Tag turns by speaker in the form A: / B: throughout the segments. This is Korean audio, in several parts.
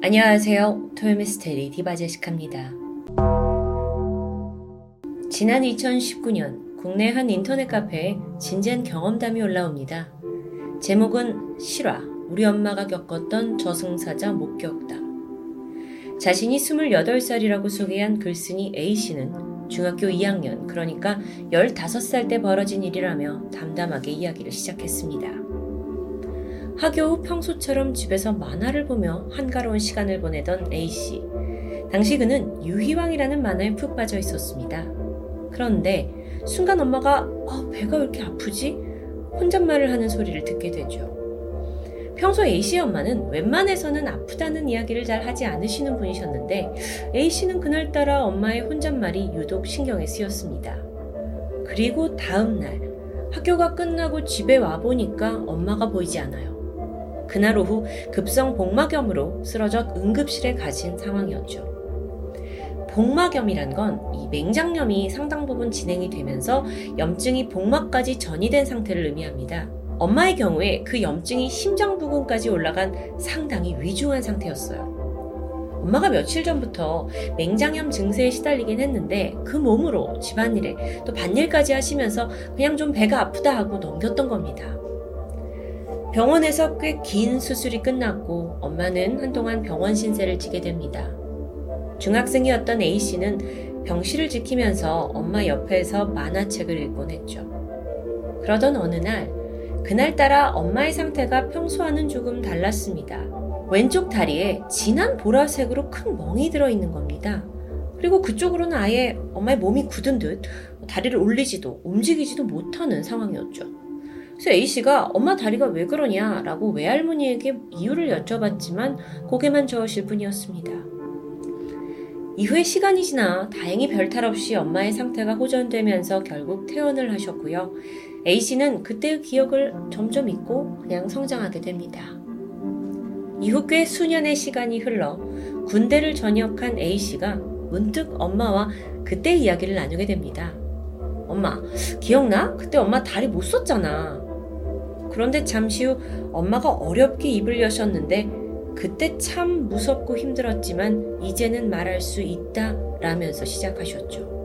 A: 안녕하세요. 토요미스테리 디바제식합니다. 지난 2019년 국내 한 인터넷 카페에 진지한 경험담이 올라옵니다. 제목은 실화, 우리 엄마가 겪었던 저승사자 목격담. 자신이 28살이라고 소개한 글쓴이 A씨는 중학교 2학년, 그러니까 15살 때 벌어진 일이라며 담담하게 이야기를 시작했습니다. 학교 후 평소처럼 집에서 만화를 보며 한가로운 시간을 보내던 A씨. 당시 그는 유희왕이라는 만화에 푹 빠져 있었습니다. 그런데 순간 엄마가 어, 배가 왜 이렇게 아프지? 혼잣말을 하는 소리를 듣게 되죠. 평소 A씨의 엄마는 웬만해서는 아프다는 이야기를 잘 하지 않으시는 분이셨는데 A씨는 그날따라 엄마의 혼잣말이 유독 신경에 쓰였습니다. 그리고 다음날 학교가 끝나고 집에 와보니까 엄마가 보이지 않아요. 그날 오후 급성 복막염으로 쓰러져 응급실에 가신 상황이었죠. 복막염이란 건 이 맹장염이 상당 부분 진행이 되면서 염증이 복막까지 전이된 상태를 의미합니다. 엄마의 경우에 그 염증이 심장 부근까지 올라간 상당히 위중한 상태였어요. 엄마가 며칠 전부터 맹장염 증세에 시달리긴 했는데 그 몸으로 집안일에 또 밭일까지 하시면서 그냥 좀 배가 아프다 하고 넘겼던 겁니다. 병원에서 꽤 긴 수술이 끝났고 엄마는 한동안 병원 신세를 지게 됩니다. 중학생이었던 A씨는 병실을 지키면서 엄마 옆에서 만화책을 읽곤 했죠. 그러던 어느 날, 그날따라 엄마의 상태가 평소와는 조금 달랐습니다. 왼쪽 다리에 진한 보라색으로 큰 멍이 들어있는 겁니다. 그리고 그쪽으로는 아예 엄마의 몸이 굳은 듯 다리를 올리지도 움직이지도 못하는 상황이었죠. 그래서 A씨가 엄마 다리가 왜 그러냐 라고 외할머니에게 이유를 여쭤봤지만 고개만 저으실 뿐이었습니다. 이후에 시간이 지나 다행히 별탈 없이 엄마의 상태가 호전되면서 결국 퇴원을 하셨고요. A씨는 그때의 기억을 점점 잊고 그냥 성장하게 됩니다. 이후 꽤 수년의 시간이 흘러 군대를 전역한 A씨가 문득 엄마와 그때 이야기를 나누게 됩니다. 엄마, 기억나? 그때 엄마 다리 못 썼잖아. 그런데 잠시 후 엄마가 어렵게 입을 여셨는데 그때 참 무섭고 힘들었지만 이제는 말할 수 있다 라면서 시작하셨죠.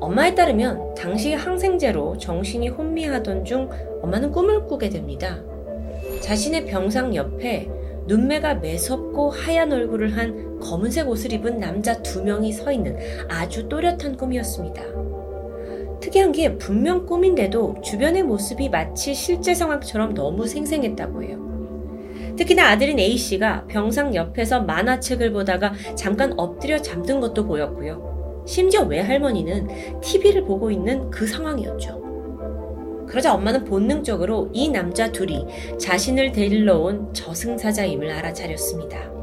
A: 엄마에 따르면 당시 항생제로 정신이 혼미하던 중 엄마는 꿈을 꾸게 됩니다. 자신의 병상 옆에 눈매가 매섭고 하얀 얼굴을 한 검은색 옷을 입은 남자 두 명이 서 있는 아주 또렷한 꿈이었습니다. 특이한 게 분명 꿈인데도 주변의 모습이 마치 실제 상황처럼 너무 생생했다고 해요. 특히나 아들인 A씨가 병상 옆에서 만화책을 보다가 잠깐 엎드려 잠든 것도 보였고요. 심지어 외할머니는 TV를 보고 있는 그 상황이었죠. 그러자 엄마는 본능적으로 이 남자 둘이 자신을 데리러 온 저승사자임을 알아차렸습니다.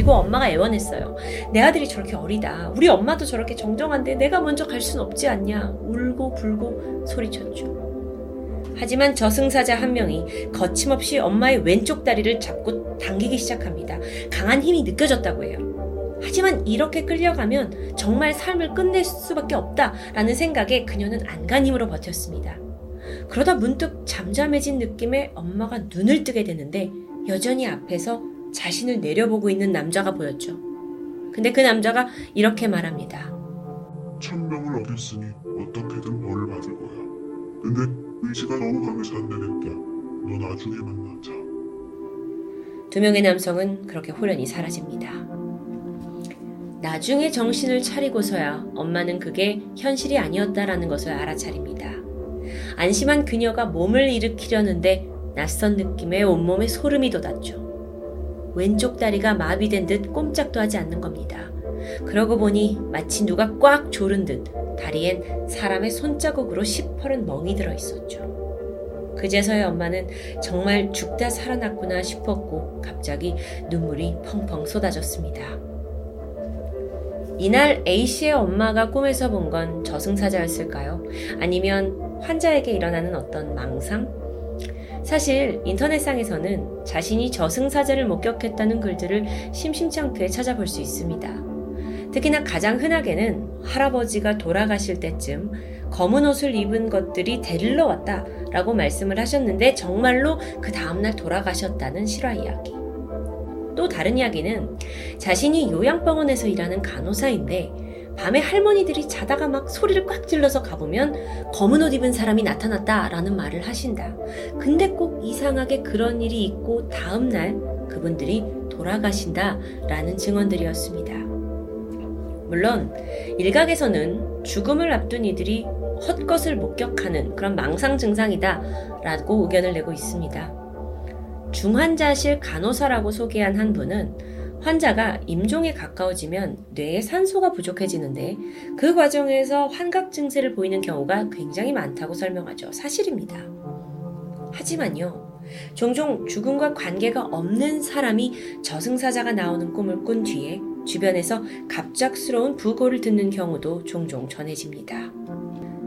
A: 그리고 엄마가 애원했어요. 내 아들이 저렇게 어리다. 우리 엄마도 저렇게 정정한데 내가 먼저 갈 순 없지 않냐. 울고 불고 소리쳤죠. 하지만 저승사자 한 명이 거침없이 엄마의 왼쪽 다리를 잡고 당기기 시작합니다. 강한 힘이 느껴졌다고 해요. 하지만 이렇게 끌려가면 정말 삶을 끝낼 수밖에 없다라는 생각에 그녀는 안간힘으로 버텼습니다. 그러다 문득 잠잠해진 느낌에 엄마가 눈을 뜨게 되는데 여전히 앞에서 자신을 내려보고 있는 남자가 보였죠. 근데 그 남자가 이렇게 말합니다.
B: 천명을 어겼으니 어떻게든 벌을 받을 거야. 근데 의지가 너무 강해서 안 되겠다. 너 나중에 만나자.
A: 두 명의 남성은 그렇게 홀연히 사라집니다. 나중에 정신을 차리고서야 엄마는 그게 현실이 아니었다라는 것을 알아차립니다. 안심한 그녀가 몸을 일으키려는데 낯선 느낌에 온몸에 소름이 돋았죠. 왼쪽 다리가 마비된 듯 꼼짝도 하지 않는 겁니다. 그러고 보니 마치 누가 꽉 조른 듯 다리엔 사람의 손자국으로 시퍼른 멍이 들어 있었죠. 그제서야 엄마는 정말 죽다 살아났구나 싶었고 갑자기 눈물이 펑펑 쏟아졌습니다. 이날 A씨의 엄마가 꿈에서 본 건 저승사자였을까요? 아니면 환자에게 일어나는 어떤 망상? 사실 인터넷상에서는 자신이 저승사자를 목격했다는 글들을 심심치 않게 찾아볼 수 있습니다. 특히나 가장 흔하게는 할아버지가 돌아가실 때쯤 검은 옷을 입은 것들이 데리러 왔다 라고 말씀을 하셨는데 정말로 그 다음날 돌아가셨다는 실화 이야기. 또또 다른 이야기는 자신이 요양병원에서 일하는 간호사인데 밤에 할머니들이 자다가 막 소리를 꽉 질러서 가보면 검은 옷 입은 사람이 나타났다라는 말을 하신다. 근데 꼭 이상하게 그런 일이 있고 다음날 그분들이 돌아가신다라는 증언들이었습니다. 물론 일각에서는 죽음을 앞둔 이들이 헛것을 목격하는 그런 망상 증상이다 라고 의견을 내고 있습니다. 중환자실 간호사라고 소개한 한 분은 환자가 임종에 가까워지면 뇌에 산소가 부족해지는데 그 과정에서 환각 증세를 보이는 경우가 굉장히 많다고 설명하죠. 사실입니다. 하지만요, 종종 죽음과 관계가 없는 사람이 저승사자가 나오는 꿈을 꾼 뒤에 주변에서 갑작스러운 부고를 듣는 경우도 종종 전해집니다.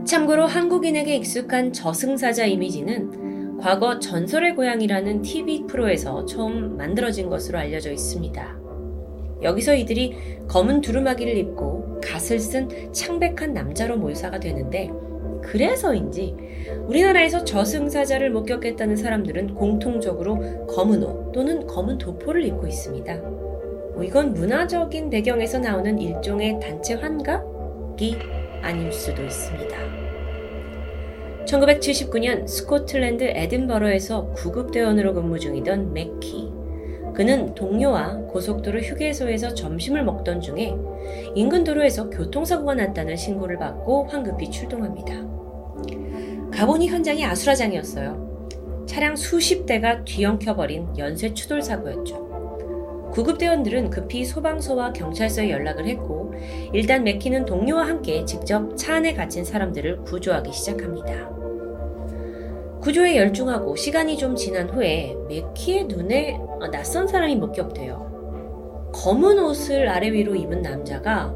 A: 참고로 한국인에게 익숙한 저승사자 이미지는 과거 전설의 고향이라는 TV 프로에서 처음 만들어진 것으로 알려져 있습니다. 여기서 이들이 검은 두루마기를 입고 갓을 쓴 창백한 남자로 몰사가 되는데 그래서인지 우리나라에서 저승사자를 목격했다는 사람들은 공통적으로 검은 옷 또는 검은 도포를 입고 있습니다. 뭐 이건 문화적인 배경에서 나오는 일종의 단체 환각이 아닐 수도 있습니다. 1979년 스코틀랜드 에든버러에서 구급대원으로 근무 중이던 맥키. 그는 동료와 고속도로 휴게소에서 점심을 먹던 중에 인근 도로에서 교통사고가 났다는 신고를 받고 황급히 출동합니다. 가보니 현장이 아수라장이었어요. 차량 수십 대가 뒤엉켜버린 연쇄 추돌 사고였죠. 구급대원들은 급히 소방서와 경찰서에 연락을 했고 일단 맥키는 동료와 함께 직접 차 안에 갇힌 사람들을 구조하기 시작합니다. 구조에 열중하고 시간이 좀 지난 후에 맥키의 눈에 낯선 사람이 목격돼요. 검은 옷을 아래 위로 입은 남자가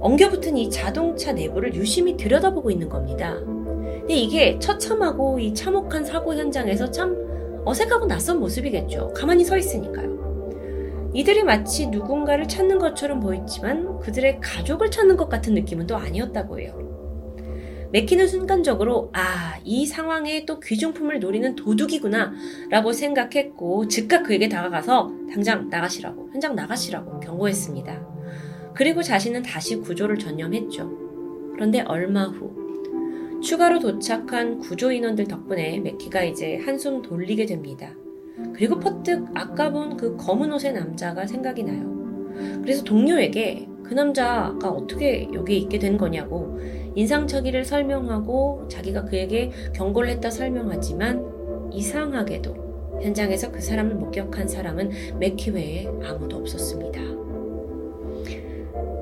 A: 엉겨붙은 이 자동차 내부를 유심히 들여다보고 있는 겁니다. 근데 이게 처참하고 이 참혹한 사고 현장에서 참 어색하고 낯선 모습이겠죠. 가만히 서 있으니까요. 이들이 마치 누군가를 찾는 것처럼 보였지만 그들의 가족을 찾는 것 같은 느낌은 또 아니었다고 해요. 맥키는 순간적으로 아, 이 상황에 또 귀중품을 노리는 도둑이구나 라고 생각했고 즉각 그에게 다가가서 당장 나가시라고, 현장 나가시라고 경고했습니다. 그리고 자신은 다시 구조를 전념했죠. 그런데 얼마 후 추가로 도착한 구조 인원들 덕분에 맥키가 이제 한숨 돌리게 됩니다. 그리고 퍼뜩 아까 본 그 검은 옷의 남자가 생각이 나요. 그래서 동료에게 그 남자가 어떻게 여기에 있게 된 거냐고 인상착의를 설명하고 자기가 그에게 경고를 했다 설명하지만 이상하게도 현장에서 그 사람을 목격한 사람은 맥키 외에 아무도 없었습니다.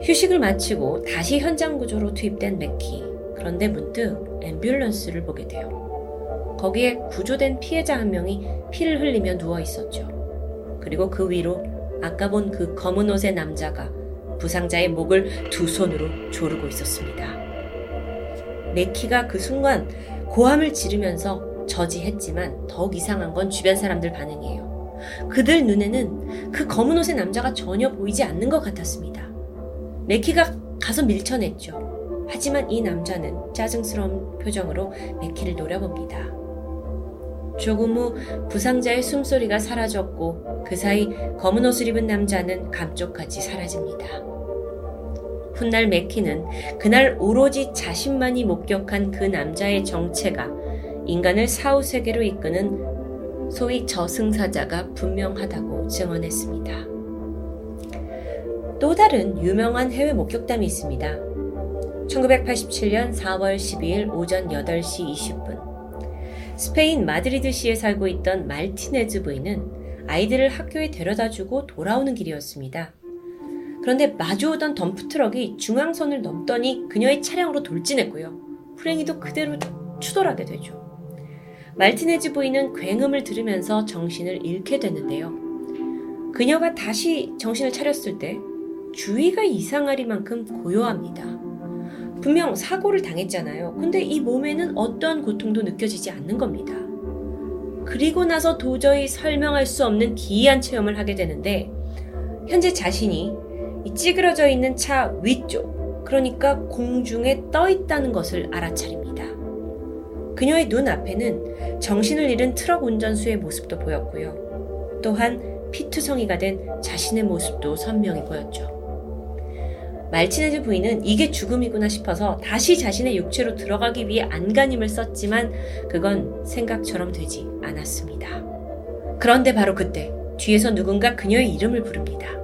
A: 휴식을 마치고 다시 현장 구조로 투입된 맥키. 그런데 문득 앰뷸런스를 보게 돼요. 거기에 구조된 피해자 한 명이 피를 흘리며 누워 있었죠. 그리고 그 위로 아까 본 그 검은 옷의 남자가 부상자의 목을 두 손으로 조르고 있었습니다. 네키가 그 순간 고함을 지르면서 저지했지만 더욱 이상한 건 주변 사람들 반응이에요. 그들 눈에는 그 검은 옷의 남자가 전혀 보이지 않는 것 같았습니다. 네키가 가서 밀쳐냈죠. 하지만 이 남자는 짜증스러운 표정으로 네키를 노려봅니다. 조금 후 부상자의 숨소리가 사라졌고 그 사이 검은 옷을 입은 남자는 감쪽같이 사라집니다. 훗날 맥키는 그날 오로지 자신만이 목격한 그 남자의 정체가 인간을 사후 세계로 이끄는 소위 저승사자가 분명하다고 증언했습니다. 또 다른 유명한 해외 목격담이 있습니다. 1987년 4월 12일 오전 8시 20분. 스페인 마드리드시에 살고 있던 말티네즈 부인은 아이들을 학교에 데려다 주고 돌아오는 길이었습니다. 그런데 마주오던 덤프트럭이 중앙선을 넘더니 그녀의 차량으로 돌진했고요. 불행히도 그대로 추돌하게 되죠. 말티네즈 부인은 굉음을 들으면서 정신을 잃게 되는데요. 그녀가 다시 정신을 차렸을 때 주위가 이상하리만큼 고요합니다. 분명 사고를 당했잖아요. 근데 이 몸에는 어떠한 고통도 느껴지지 않는 겁니다. 그리고 나서 도저히 설명할 수 없는 기이한 체험을 하게 되는데 현재 자신이 이 찌그러져 있는 차 위쪽, 그러니까 공중에 떠 있다는 것을 알아차립니다. 그녀의 눈 앞에는 정신을 잃은 트럭 운전수의 모습도 보였고요. 또한 피투성이가 된 자신의 모습도 선명히 보였죠. 말치네즈 부인은 이게 죽음이구나 싶어서 다시 자신의 육체로 들어가기 위해 안간힘을 썼지만 그건 생각처럼 되지 않았습니다. 그런데 바로 그때 뒤에서 누군가 그녀의 이름을 부릅니다.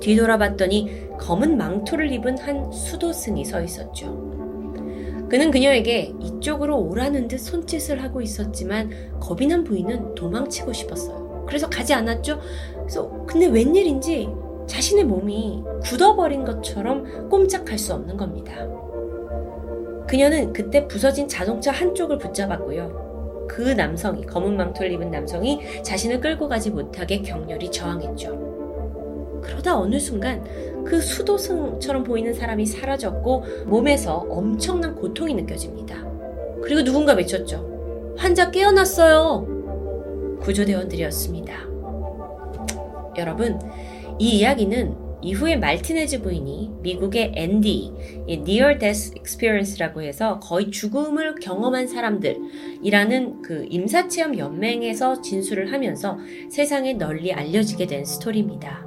A: 뒤돌아봤더니 검은 망토를 입은 한 수도승이 서 있었죠. 그는 그녀에게 이쪽으로 오라는 듯 손짓을 하고 있었지만 겁이 난 부인은 도망치고 싶었어요. 그래서 가지 않았죠. 그래서 근데 웬일인지 자신의 몸이 굳어버린 것처럼 꼼짝할 수 없는 겁니다. 그녀는 그때 부서진 자동차 한쪽을 붙잡았고요. 그 남성이, 검은 망토를 입은 남성이 자신을 끌고 가지 못하게 격렬히 저항했죠. 그러다 어느 순간 그 수도승처럼 보이는 사람이 사라졌고 몸에서 엄청난 고통이 느껴집니다. 그리고 누군가 외쳤죠. 환자 깨어났어요. 구조대원들이었습니다. 여러분, 이 이야기는 이후에 말티네즈 부인이 미국의 ND, Near Death Experience라고 해서 거의 죽음을 경험한 사람들이라는 그 임사체험 연맹에서 진술을 하면서 세상에 널리 알려지게 된 스토리입니다.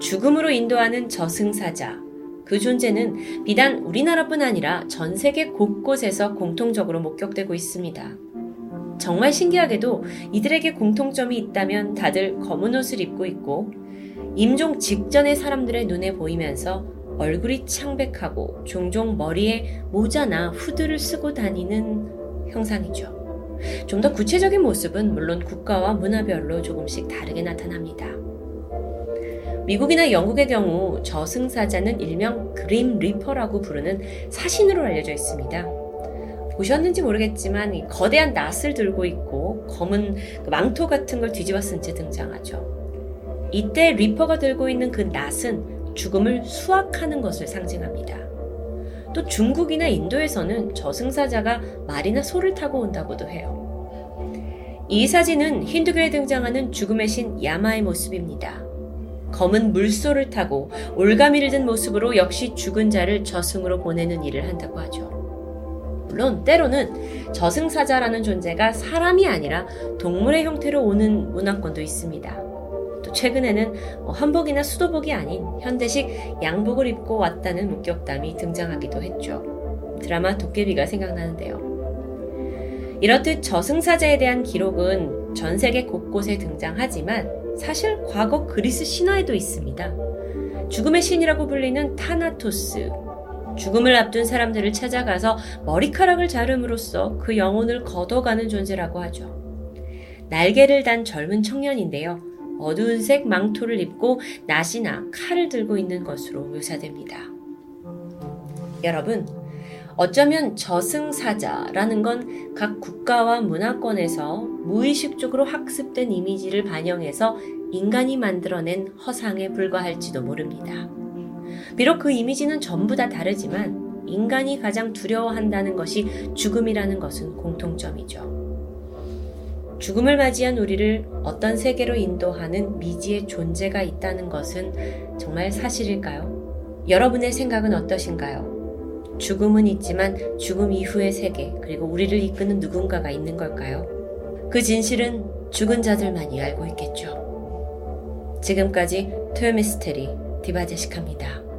A: 죽음으로 인도하는 저승사자. 그 존재는 비단 우리나라뿐 아니라 전 세계 곳곳에서 공통적으로 목격되고 있습니다. 정말 신기하게도 이들에게 공통점이 있다면 다들 검은 옷을 입고 있고 임종 직전의 사람들의 눈에 보이면서 얼굴이 창백하고 종종 머리에 모자나 후드를 쓰고 다니는 형상이죠. 좀 더 구체적인 모습은 물론 국가와 문화별로 조금씩 다르게 나타납니다. 미국이나 영국의 경우 저승사자는 일명 그림 리퍼라고 부르는 사신으로 알려져 있습니다. 보셨는지 모르겠지만 거대한 낫을 들고 있고 검은 그 망토 같은 걸 뒤집어 쓴 채 등장하죠. 이때 리퍼가 들고 있는 그 낫은 죽음을 수확하는 것을 상징합니다. 또 중국이나 인도에서는 저승사자가 말이나 소를 타고 온다고도 해요. 이 사진은 힌두교에 등장하는 죽음의 신 야마의 모습입니다. 검은 물소를 타고 올가미를 든 모습으로 역시 죽은 자를 저승으로 보내는 일을 한다고 하죠. 물론 때로는 저승사자라는 존재가 사람이 아니라 동물의 형태로 오는 문화권도 있습니다. 또 최근에는 뭐 한복이나 수도복이 아닌 현대식 양복을 입고 왔다는 목격담이 등장하기도 했죠. 드라마 도깨비가 생각나는데요. 이렇듯 저승사자에 대한 기록은 전 세계 곳곳에 등장하지만 사실 과거 그리스 신화에도 있습니다. 죽음의 신이라고 불리는 타나토스, 죽음을 앞둔 사람들을 찾아가서 머리카락을 자름으로써 그 영혼을 걷어가는 존재라고 하죠. 날개를 단 젊은 청년인데요. 어두운 색 망토를 입고 낫이나 칼을 들고 있는 것으로 묘사됩니다. 여러분, 어쩌면 저승사자라는 건 각 국가와 문화권에서 무의식적으로 학습된 이미지를 반영해서 인간이 만들어낸 허상에 불과할지도 모릅니다. 비록 그 이미지는 전부 다 다르지만 인간이 가장 두려워한다는 것이 죽음이라는 것은 공통점이죠. 죽음을 맞이한 우리를 어떤 세계로 인도하는 미지의 존재가 있다는 것은 정말 사실일까요? 여러분의 생각은 어떠신가요? 죽음은 있지만 죽음 이후의 세계, 그리고 우리를 이끄는 누군가가 있는 걸까요? 그 진실은 죽은 자들만이 알고 있겠죠. 지금까지 토요미스테리 디바제식합니다.